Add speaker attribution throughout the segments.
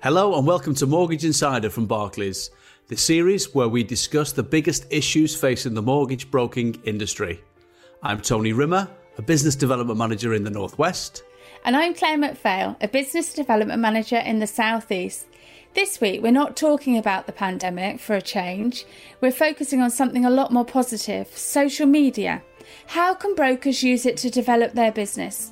Speaker 1: Hello and welcome to Mortgage Insider from Barclays, the series where we discuss the biggest issues facing the mortgage broking industry. I'm Tony Rimmer, a business development manager in the Northwest.
Speaker 2: And I'm Claire McPhail, a business development manager in the Southeast. This week, we're not talking about the pandemic for a change. We're focusing on something a lot more positive social media. How can brokers use it to develop their business?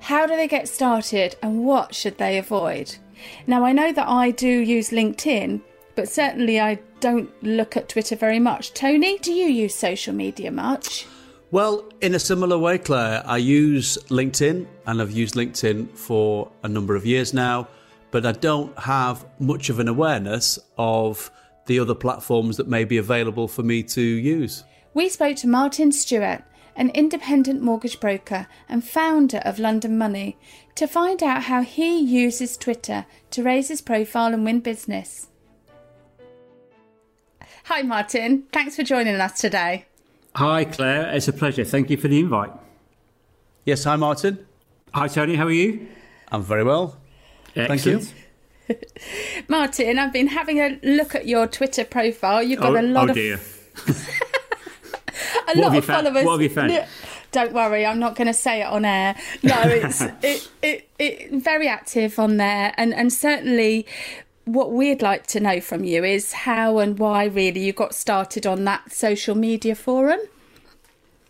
Speaker 2: How do they get started and what should they avoid? Now, I know that I do use LinkedIn, but certainly I don't look at Twitter very much. Tony, do you use social media much?
Speaker 1: Well, in a similar way, Claire, I use LinkedIn and I've used LinkedIn for a number of years now, but I don't have much of an awareness of the other platforms that may be available for me to use.
Speaker 2: We spoke to Martin Stewart, an independent mortgage broker and founder of London Money, to find out how he uses Twitter to raise his profile and win business. Hi, Martin. Thanks for joining us today.
Speaker 3: Hi, Claire. It's a pleasure. Thank you for the invite.
Speaker 1: Yes, hi, Martin.
Speaker 3: Hi, Tony. How are you?
Speaker 1: I'm very well.
Speaker 3: Excellent.
Speaker 1: Thank you.
Speaker 2: Martin, I've been having a look at your Twitter profile. You've got
Speaker 3: oh,
Speaker 2: a lot
Speaker 3: oh
Speaker 2: of
Speaker 3: dear.
Speaker 2: a
Speaker 3: What
Speaker 2: lot of
Speaker 3: found?
Speaker 2: followers.
Speaker 3: What have you found?
Speaker 2: Don't worry, I'm not going to say it on air. No, it's it, it, it very active on there, and and certainly. What we'd like to know from you is how and why really you got started on that social media forum.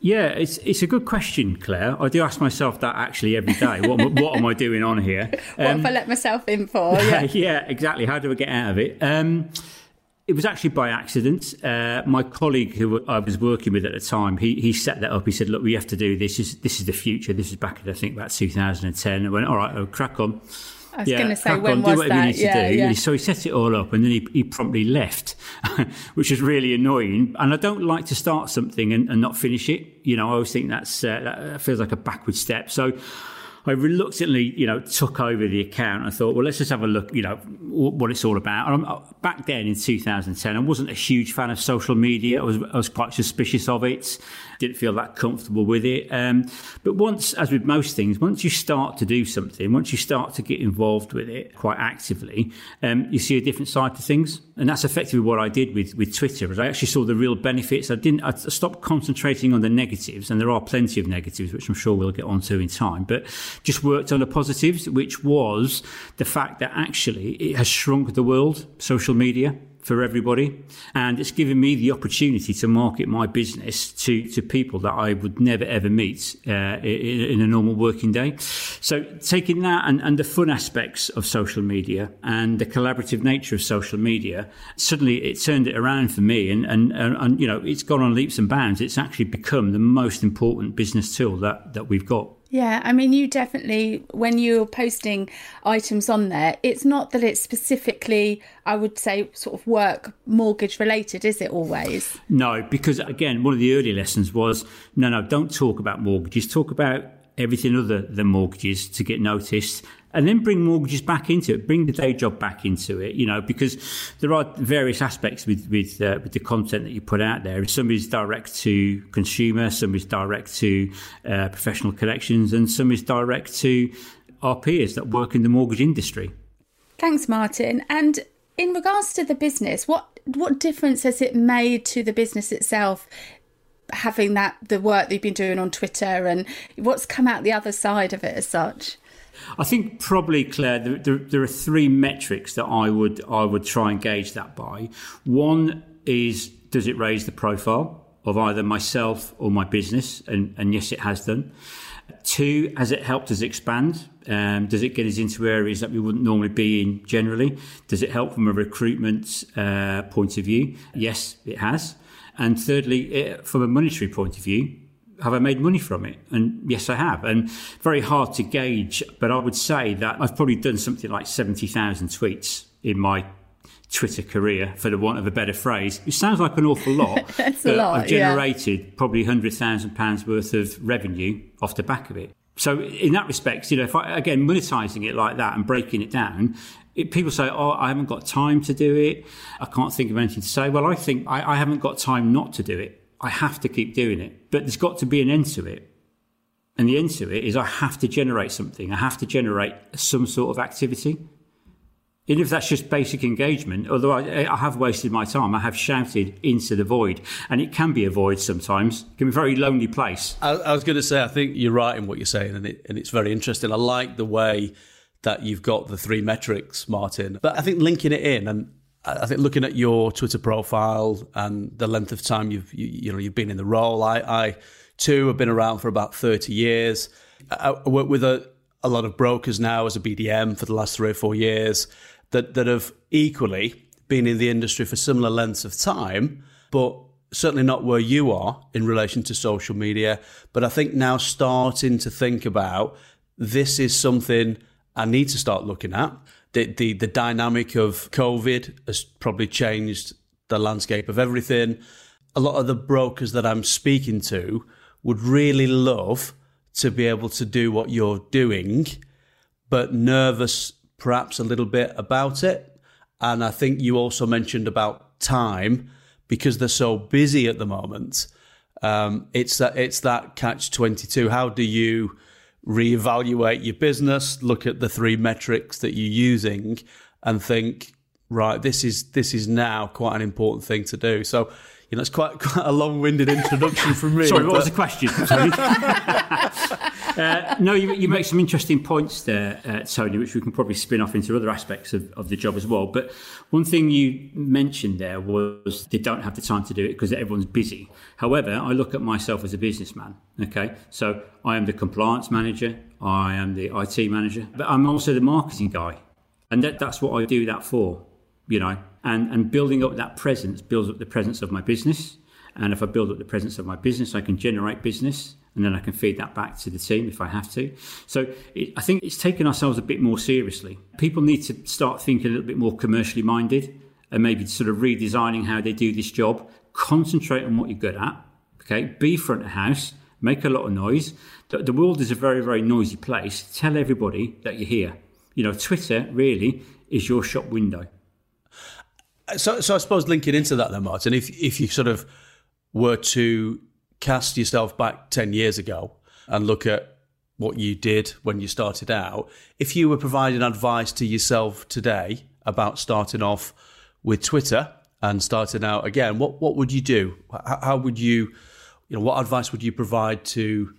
Speaker 3: Yeah, it's it's a good question, Claire. I do ask myself that actually every day. What am- what am I doing on here?
Speaker 2: What
Speaker 3: Um,
Speaker 2: have I let myself in for? Yeah.
Speaker 3: yeah, exactly. How do I get out of it? Um, it was actually by accident. Uh, my colleague who I was working with at the time, he, he set that up. He said, "Look, we have to do this. This is, this is the future. This is back in I think about 2010." I went, "All right, oh, crack on."
Speaker 2: I was going to say when
Speaker 3: on,
Speaker 2: was
Speaker 3: do whatever
Speaker 2: that?
Speaker 3: you need
Speaker 2: yeah,
Speaker 3: to do.
Speaker 2: yeah.
Speaker 3: So he set it all up, and then he, he promptly left, which was really annoying. And I don't like to start something and, and not finish it. You know, I always think that's uh, that feels like a backward step. So. I reluctantly, you know, took over the account. I thought, well, let's just have a look, you know, wh- what it's all about. And I'm, back then in 2010, I wasn't a huge fan of social media. I was, I was quite suspicious of it. Didn't feel that comfortable with it. Um, but once, as with most things, once you start to do something, once you start to get involved with it quite actively, um, you see a different side to things. And that's effectively what I did with, with Twitter. Was I actually saw the real benefits. I didn't. I stopped concentrating on the negatives, and there are plenty of negatives, which I'm sure we'll get onto in time. But just worked on the positives, which was the fact that actually it has shrunk the world, social media for everybody. And it's given me the opportunity to market my business to, to people that I would never ever meet uh, in, in a normal working day. So taking that and, and the fun aspects of social media and the collaborative nature of social media, suddenly it turned it around for me. And, and, and, and you know, it's gone on leaps and bounds. It's actually become the most important business tool that, that we've got.
Speaker 2: Yeah, I mean, you definitely, when you're posting items on there, it's not that it's specifically, I would say, sort of work mortgage related, is it always?
Speaker 3: No, because again, one of the early lessons was no, no, don't talk about mortgages. Talk about everything other than mortgages to get noticed. And then bring mortgages back into it, bring the day job back into it, you know, because there are various aspects with with, uh, with the content that you put out there. Some is direct to consumer, some is direct to uh, professional collections, and some is direct to our peers that work in the mortgage industry.
Speaker 2: Thanks, Martin. And in regards to the business, what what difference has it made to the business itself? Having that the work that you've been doing on Twitter and what's come out the other side of it as such.
Speaker 3: I think probably Claire, there, there, there, are three metrics that I would I would try and gauge that by. One is does it raise the profile of either myself or my business, and, and yes, it has done. Two, has it helped us expand? Um, does it get us into areas that we wouldn't normally be in generally? Does it help from a recruitment uh, point of view? Yes, it has. And thirdly, it, from a monetary point of view, have I made money from it? And yes, I have. And very hard to gauge, but I would say that I've probably done something like 70,000 tweets in my Twitter career, for the want of a better phrase. It sounds like an awful lot.
Speaker 2: That's a
Speaker 3: but
Speaker 2: lot,
Speaker 3: I've
Speaker 2: yeah.
Speaker 3: generated probably £100,000 worth of revenue off the back of it. So in that respect, you know, if I, again, monetizing it like that and breaking it down, it, people say, "Oh, I haven't got time to do it. I can't think of anything to say." Well, I think I, I haven't got time not to do it. I have to keep doing it, but there's got to be an end to it. And the end to it is I have to generate something. I have to generate some sort of activity. Even if that's just basic engagement, although I, I, have wasted my time, I have shouted into the void, and it can be a void sometimes. It can be a very lonely place.
Speaker 1: I, I was going to say, I think you're right in what you're saying, and, it, and it's very interesting. I like the way that you've got the three metrics, Martin. But I think linking it in, and I think looking at your Twitter profile and the length of time you've you, you know you've been in the role, I, I too have been around for about thirty years. I work with a, a lot of brokers now as a BDM for the last three or four years that, that have equally been in the industry for similar lengths of time, but certainly not where you are in relation to social media. But I think now starting to think about this is something I need to start looking at. The, the, the dynamic of COVID has probably changed the landscape of everything. A lot of the brokers that I'm speaking to would really love to be able to do what you're doing, but nervous perhaps a little bit about it. And I think you also mentioned about time because they're so busy at the moment. Um, it's that it's that catch twenty two. How do you reevaluate your business? Look at the three metrics that you're using, and think, right, this is this is now quite an important thing to do. So you know, it's quite, quite a long-winded introduction from me.
Speaker 3: Sorry, what was the question? uh, no, you, you, make some interesting points there, uh, Tony, which we can probably spin off into other aspects of, of, the job as well. But one thing you mentioned there was they don't have the time to do it because everyone's busy. However, I look at myself as a businessman. Okay, so I am the compliance manager, I am the IT manager, but I'm also the marketing guy, and that, that's what I do that for. You know, and, and building up that presence builds up the presence of my business. And if I build up the presence of my business, I can generate business and then I can feed that back to the team if I have to. So it, I think it's taken ourselves a bit more seriously. People need to start thinking a little bit more commercially minded and maybe sort of redesigning how they do this job. Concentrate on what you're good at. Okay, be front of house, make a lot of noise. The, the world is a very, very noisy place. Tell everybody that you're here. You know, Twitter really is your shop window.
Speaker 1: So, so I suppose linking into that then, Martin, if if you sort of were to cast yourself back ten years ago and look at what you did when you started out, if you were providing advice to yourself today about starting off with Twitter and starting out again, what what would you do? How, how would you, you know, what advice would you provide to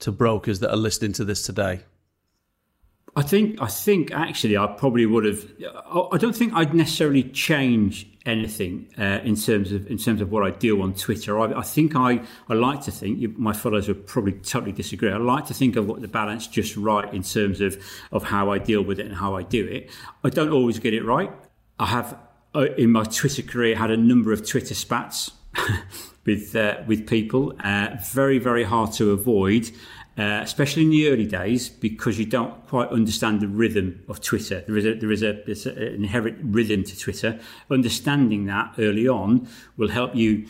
Speaker 1: to brokers that are listening to this today?
Speaker 3: I think I think actually I probably would have. I don't think I'd necessarily change anything uh, in terms of in terms of what I do on Twitter. I, I think I I like to think my followers would probably totally disagree. I like to think I've got the balance just right in terms of of how I deal with it and how I do it. I don't always get it right. I have uh, in my Twitter career had a number of Twitter spats with uh, with people. Uh, very very hard to avoid uh, especially in the early days, because you don't quite understand the rhythm of Twitter. There is a there is a, an inherent rhythm to Twitter. Understanding that early on will help you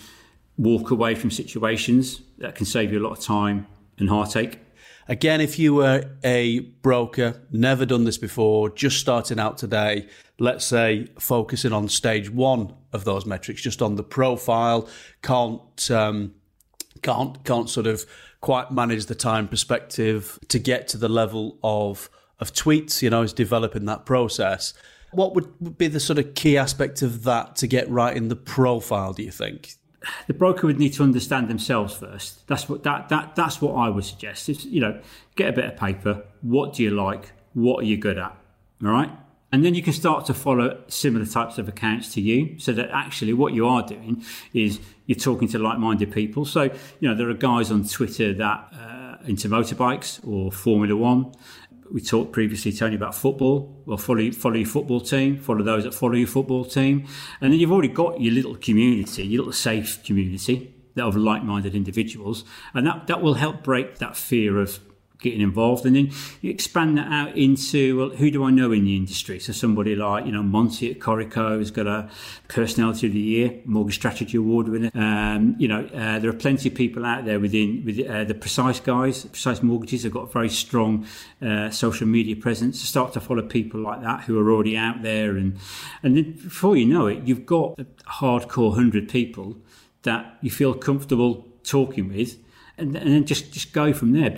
Speaker 3: walk away from situations that can save you a lot of time and heartache.
Speaker 1: Again, if you were a broker, never done this before, just starting out today, let's say focusing on stage one of those metrics, just on the profile, can't um, can't can't sort of quite manage the time perspective to get to the level of of tweets, you know, is developing that process. What would be the sort of key aspect of that to get right in the profile, do you think?
Speaker 3: The broker would need to understand themselves first. That's what that that that's what I would suggest. Is you know, get a bit of paper. What do you like? What are you good at? All right. And then you can start to follow similar types of accounts to you so that actually what you are doing is you're talking to like minded people. So, you know, there are guys on Twitter that uh, into motorbikes or Formula One. We talked previously, Tony, about football. Well, follow, follow your football team, follow those that follow your football team. And then you've already got your little community, your little safe community of like minded individuals. And that, that will help break that fear of getting involved. And then you expand that out into, well, who do I know in the industry? So somebody like, you know, Monty at Coreco has got a Personality of the Year, Mortgage Strategy Award winner. Um, you know, uh, there are plenty of people out there within with uh, the Precise guys. Precise Mortgages have got a very strong uh, social media presence. Start to follow people like that who are already out there. And, and then before you know it, you've got a hardcore 100 people that you feel comfortable talking with and, and then just, just go from there.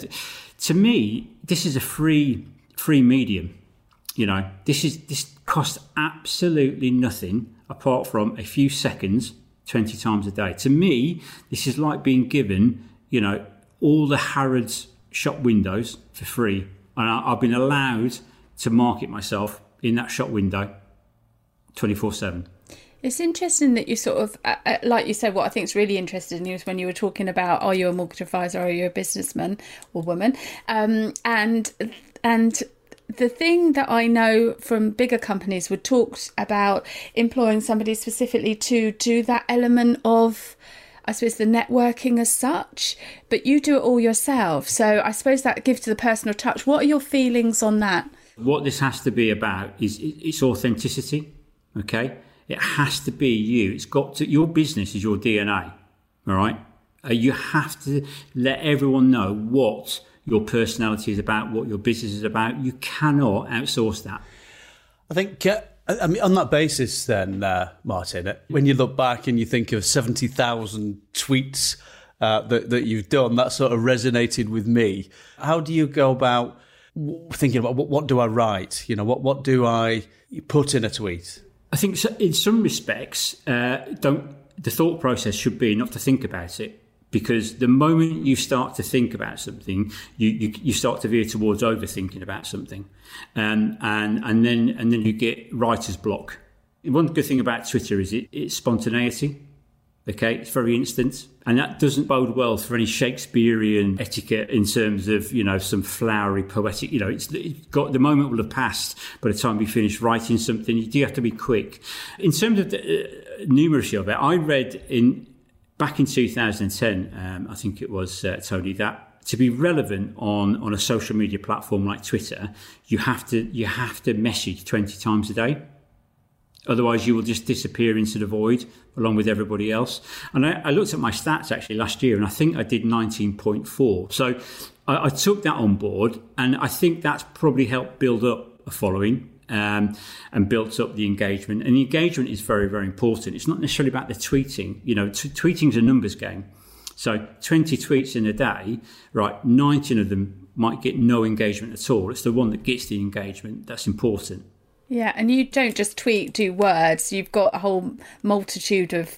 Speaker 3: To me, this is a free free medium. You know, this is this costs absolutely nothing apart from a few seconds 20 times a day. To me, this is like being given, you know, all the Harrods shop windows for free. And I, have been allowed to market myself in that shop window 24 7.
Speaker 2: It's interesting that you sort of, uh, uh, like you said, what I think is really interesting is when you were talking about, are you a mortgage advisor, or are you a businessman or woman, um, and and the thing that I know from bigger companies would talk about employing somebody specifically to do that element of, I suppose, the networking as such, but you do it all yourself. So I suppose that gives to the personal touch. What are your feelings on that?
Speaker 3: What this has to be about is it's authenticity. Okay, it has to be you. It's got to. Your business is your DNA. All right. Uh, you have to let everyone know what your personality is about, what your business is about. You cannot outsource that.
Speaker 1: I think. Uh, I mean, on that basis, then, uh, Martin, uh, when you look back and you think of seventy thousand tweets uh, that that you've done, that sort of resonated with me. How do you go about thinking about what, what do I write? You know, what what do I put in a tweet?
Speaker 3: I think in some respects, uh, don't the thought process should be not to think about it because the moment you start to think about something, you, you, you start to veer towards overthinking about something, um, and and then and then you get writer's block. One good thing about Twitter is it, it's spontaneity. Okay, it's very instant, and that doesn't bode well for any Shakespearean etiquette in terms of you know some flowery poetic. You know, it's, it's got the moment will have passed by the time we finish writing something. You do have to be quick. In terms of the uh, numeracy of it, I read in back in 2010, um, I think it was uh, Tony that to be relevant on on a social media platform like Twitter, you have to you have to message 20 times a day. Otherwise, you will just disappear into the void along with everybody else. And I, I looked at my stats actually last year, and I think I did 19.4. So I, I took that on board, and I think that's probably helped build up a following um, and built up the engagement. And the engagement is very, very important. It's not necessarily about the tweeting. You know, t- tweeting is a numbers game. So 20 tweets in a day, right, 19 of them might get no engagement at all. It's the one that gets the engagement that's important.
Speaker 2: Yeah, and you don't just tweet, do words. You've got a whole multitude of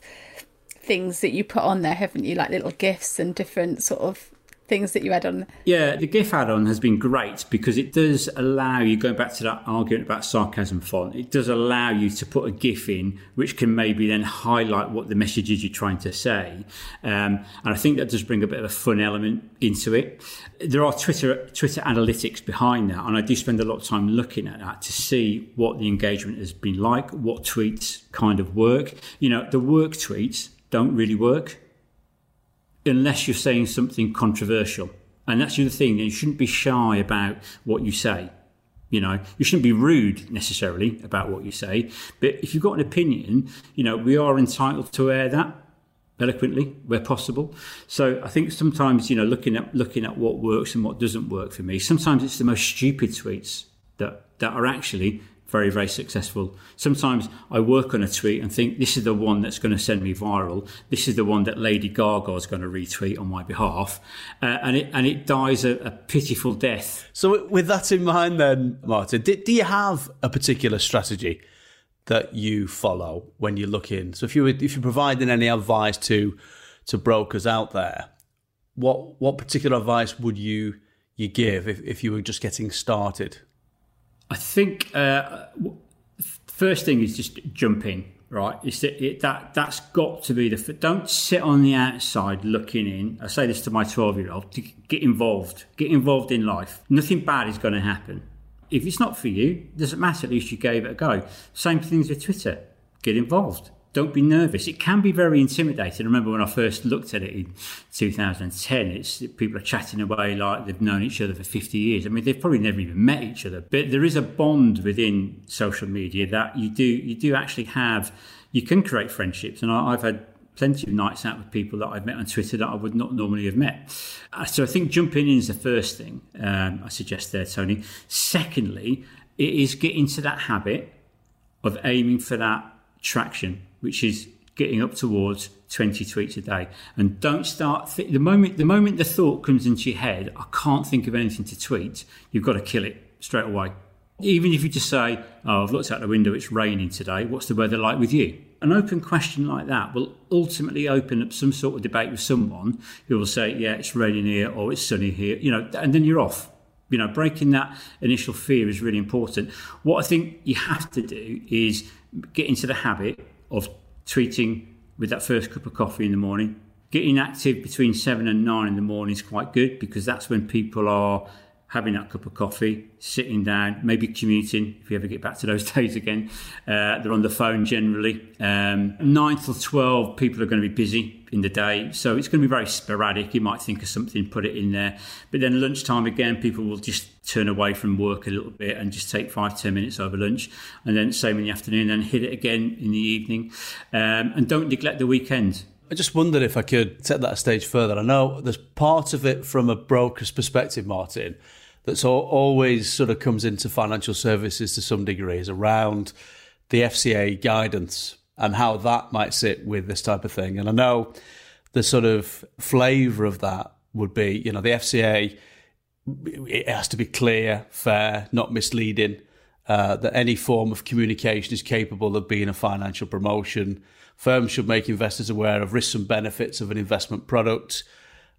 Speaker 2: things that you put on there, haven't you? Like little gifts and different sort of things that you add on?
Speaker 3: Yeah, the GIF add on has been great because it does allow you, going back to that argument about sarcasm font, it does allow you to put a GIF in which can maybe then highlight what the message is you're trying to say. Um, and I think that does bring a bit of a fun element into it. There are Twitter, Twitter analytics behind that, and I do spend a lot of time looking at that to see what the engagement has been like, what tweets kind of work. You know, the work tweets don't really work unless you're saying something controversial. And that's the thing. You shouldn't be shy about what you say. You know, you shouldn't be rude necessarily about what you say. But if you've got an opinion, you know, we are entitled to air that eloquently where possible. So I think sometimes, you know, looking at looking at what works and what doesn't work for me, sometimes it's the most stupid tweets that that are actually very, very successful. Sometimes I work on a tweet and think this is the one that's going to send me viral. This is the one that Lady Gaga is going to retweet on my behalf, uh, and it and it dies a, a, pitiful death.
Speaker 1: So, with that in mind, then, Martin, do, do you have a particular strategy that you follow when you're looking? So, if you were, if you're providing any advice to to brokers out there, what what particular advice would you you give if, if you were just getting started?
Speaker 3: I think uh, first thing is just jump in. Right, it's that, it, that that's got to be the. Don't sit on the outside looking in. I say this to my twelve-year-old: to get involved, get involved in life. Nothing bad is going to happen. If it's not for you, doesn't matter. At least you gave it a go. Same things with Twitter. Get involved don't be nervous. It can be very intimidating. I remember when I first looked at it in 2010, it's people are chatting away like they've known each other for 50 years. I mean, they've probably never even met each other, but there is a bond within social media that you do, you do actually have, you can create friendships. And I, have had plenty of nights out with people that I've met on Twitter that I would not normally have met. Uh, so I think jumping in is the first thing um, I suggest there, Tony. Secondly, it is getting to that habit of aiming for that traction which is getting up towards 20 tweets a day and don't start th- the moment the moment the thought comes into your head i can't think of anything to tweet you've got to kill it straight away Even if you just say, Oh, I've looked out the window, it's raining today, what's the weather like with you? An open question like that will ultimately open up some sort of debate with someone who will say, Yeah, it's raining here or it's sunny here, you know, and then you're off. You know, breaking that initial fear is really important. What I think you have to do is get into the habit of tweeting with that first cup of coffee in the morning. Getting active between seven and nine in the morning is quite good because that's when people are having that cup of coffee, sitting down, maybe commuting if you ever get back to those days again. Uh, they're on the phone generally. Um, 9 till 12, people are going to be busy in the day. So it's going to be very sporadic. You might think of something, put it in there. But then lunchtime again, people will just turn away from work a little bit and just take five, ten minutes over lunch. And then same in the afternoon, and hit it again in the evening. Um, and don't neglect the weekend.
Speaker 1: I just wondered if I could take that a stage further. I know there's part of it from a broker's perspective, Martin, that's always sort of comes into financial services to some degree is around the FCA guidance and how that might sit with this type of thing. And I know the sort of flavour of that would be, you know, the FCA, it has to be clear, fair, not misleading, uh, that any form of communication is capable of being a financial promotion. Firms should make investors aware of risks and benefits of an investment product.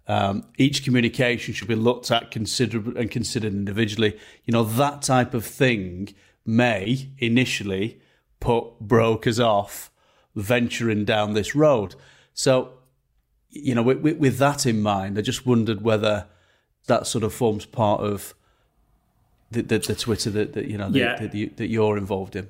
Speaker 1: Um, each communication should be looked at considered and considered individually. You know, that type of thing may initially put brokers off venturing down this road. So, you know, with, with, with that in mind, I just wondered whether that sort of forms part of the, the, the Twitter that, that, you know yeah. that, that, that you're involved in.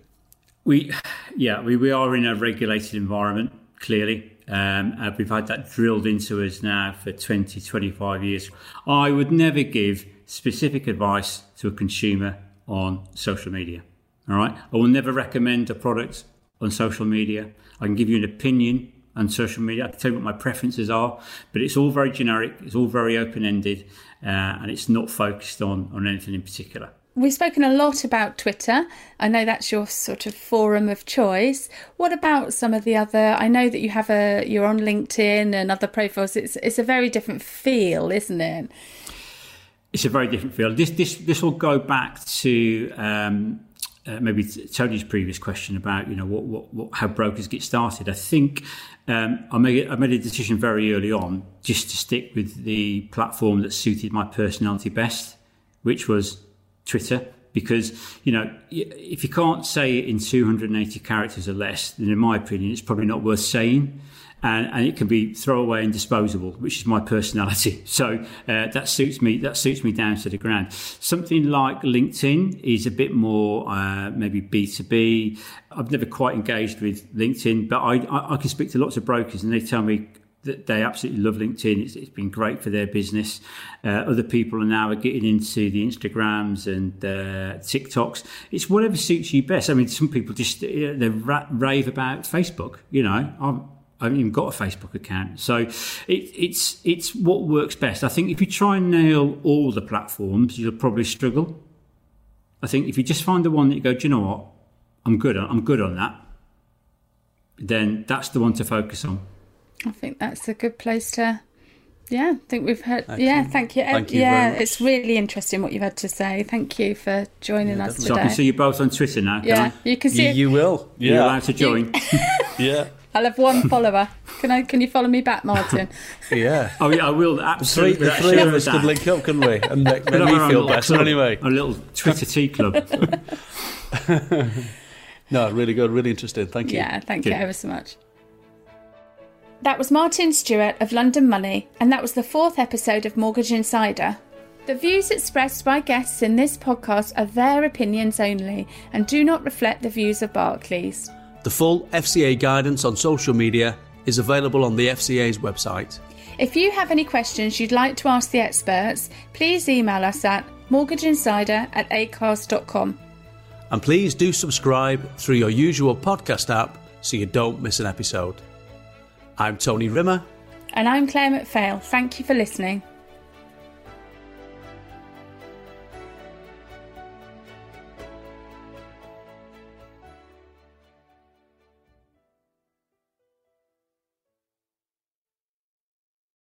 Speaker 3: We, yeah, we, we are in a regulated environment, clearly. Um, uh, we've had that drilled into us now for 20, 25 years. I would never give specific advice to a consumer on social media. All right. I will never recommend a product on social media. I can give you an opinion on social media. I can tell you what my preferences are, but it's all very generic. It's all very open ended, uh, and it's not focused on, on anything in particular.
Speaker 2: We've spoken a lot about Twitter. I know that's your sort of forum of choice. What about some of the other? I know that you have a you're on LinkedIn and other profiles. It's it's a very different feel, isn't it?
Speaker 3: It's a very different feel. This this this will go back to um, uh, maybe Tony's previous question about you know what, what, what how brokers get started. I think um, I made I made a decision very early on just to stick with the platform that suited my personality best, which was Twitter because you know if you can't say it in 280 characters or less, then in my opinion, it's probably not worth saying. And, and it can be throwaway and disposable, which is my personality. So uh, that suits me. That suits me down to the ground. Something like LinkedIn is a bit more uh, maybe B two B. I've never quite engaged with LinkedIn, but I, I, I can speak to lots of brokers, and they tell me they absolutely love LinkedIn. It's, it's been great for their business. Uh, other people are now getting into the Instagrams and uh, TikToks. It's whatever suits you best. I mean, some people just they rave about Facebook. You know, I'm, I haven't even got a Facebook account, so it, it's it's what works best. I think if you try and nail all the platforms, you'll probably struggle. I think if you just find the one that you go, do you know what, I'm good on, I'm good on that, then that's the one to focus on.
Speaker 2: I think that's a good place to. Yeah, I think we've heard. Excellent. Yeah, thank you. Thank you yeah, it's really interesting what you've had to say. Thank you for joining yeah, us today.
Speaker 3: So I can see you both on Twitter now.
Speaker 2: yeah, I? you can see.
Speaker 1: You, you will.
Speaker 3: Yeah. You're allowed to join.
Speaker 1: yeah.
Speaker 2: I'll have one follower. Can I? Can you follow me back, Martin?
Speaker 1: yeah.
Speaker 3: Oh yeah, I will. Absolutely.
Speaker 1: The three, the three of us could link up, couldn't we? And make, make me feel better. Anyway,
Speaker 3: a little Twitter tea club.
Speaker 1: no, really good, really interesting. Thank you.
Speaker 2: Yeah, thank you ever so much. That was Martin Stewart of London Money, and that was the fourth episode of Mortgage Insider. The views expressed by guests in this podcast are their opinions only and do not reflect the views of Barclays.
Speaker 1: The full FCA guidance on social media is available on the FCA's website.
Speaker 2: If you have any questions you'd like to ask the experts, please email us at mortgageinsider at acast.com.
Speaker 1: And please do subscribe through your usual podcast app so you don't miss an episode. I'm Tony Rimmer.
Speaker 2: And I'm Claire McPhail. Thank you for listening.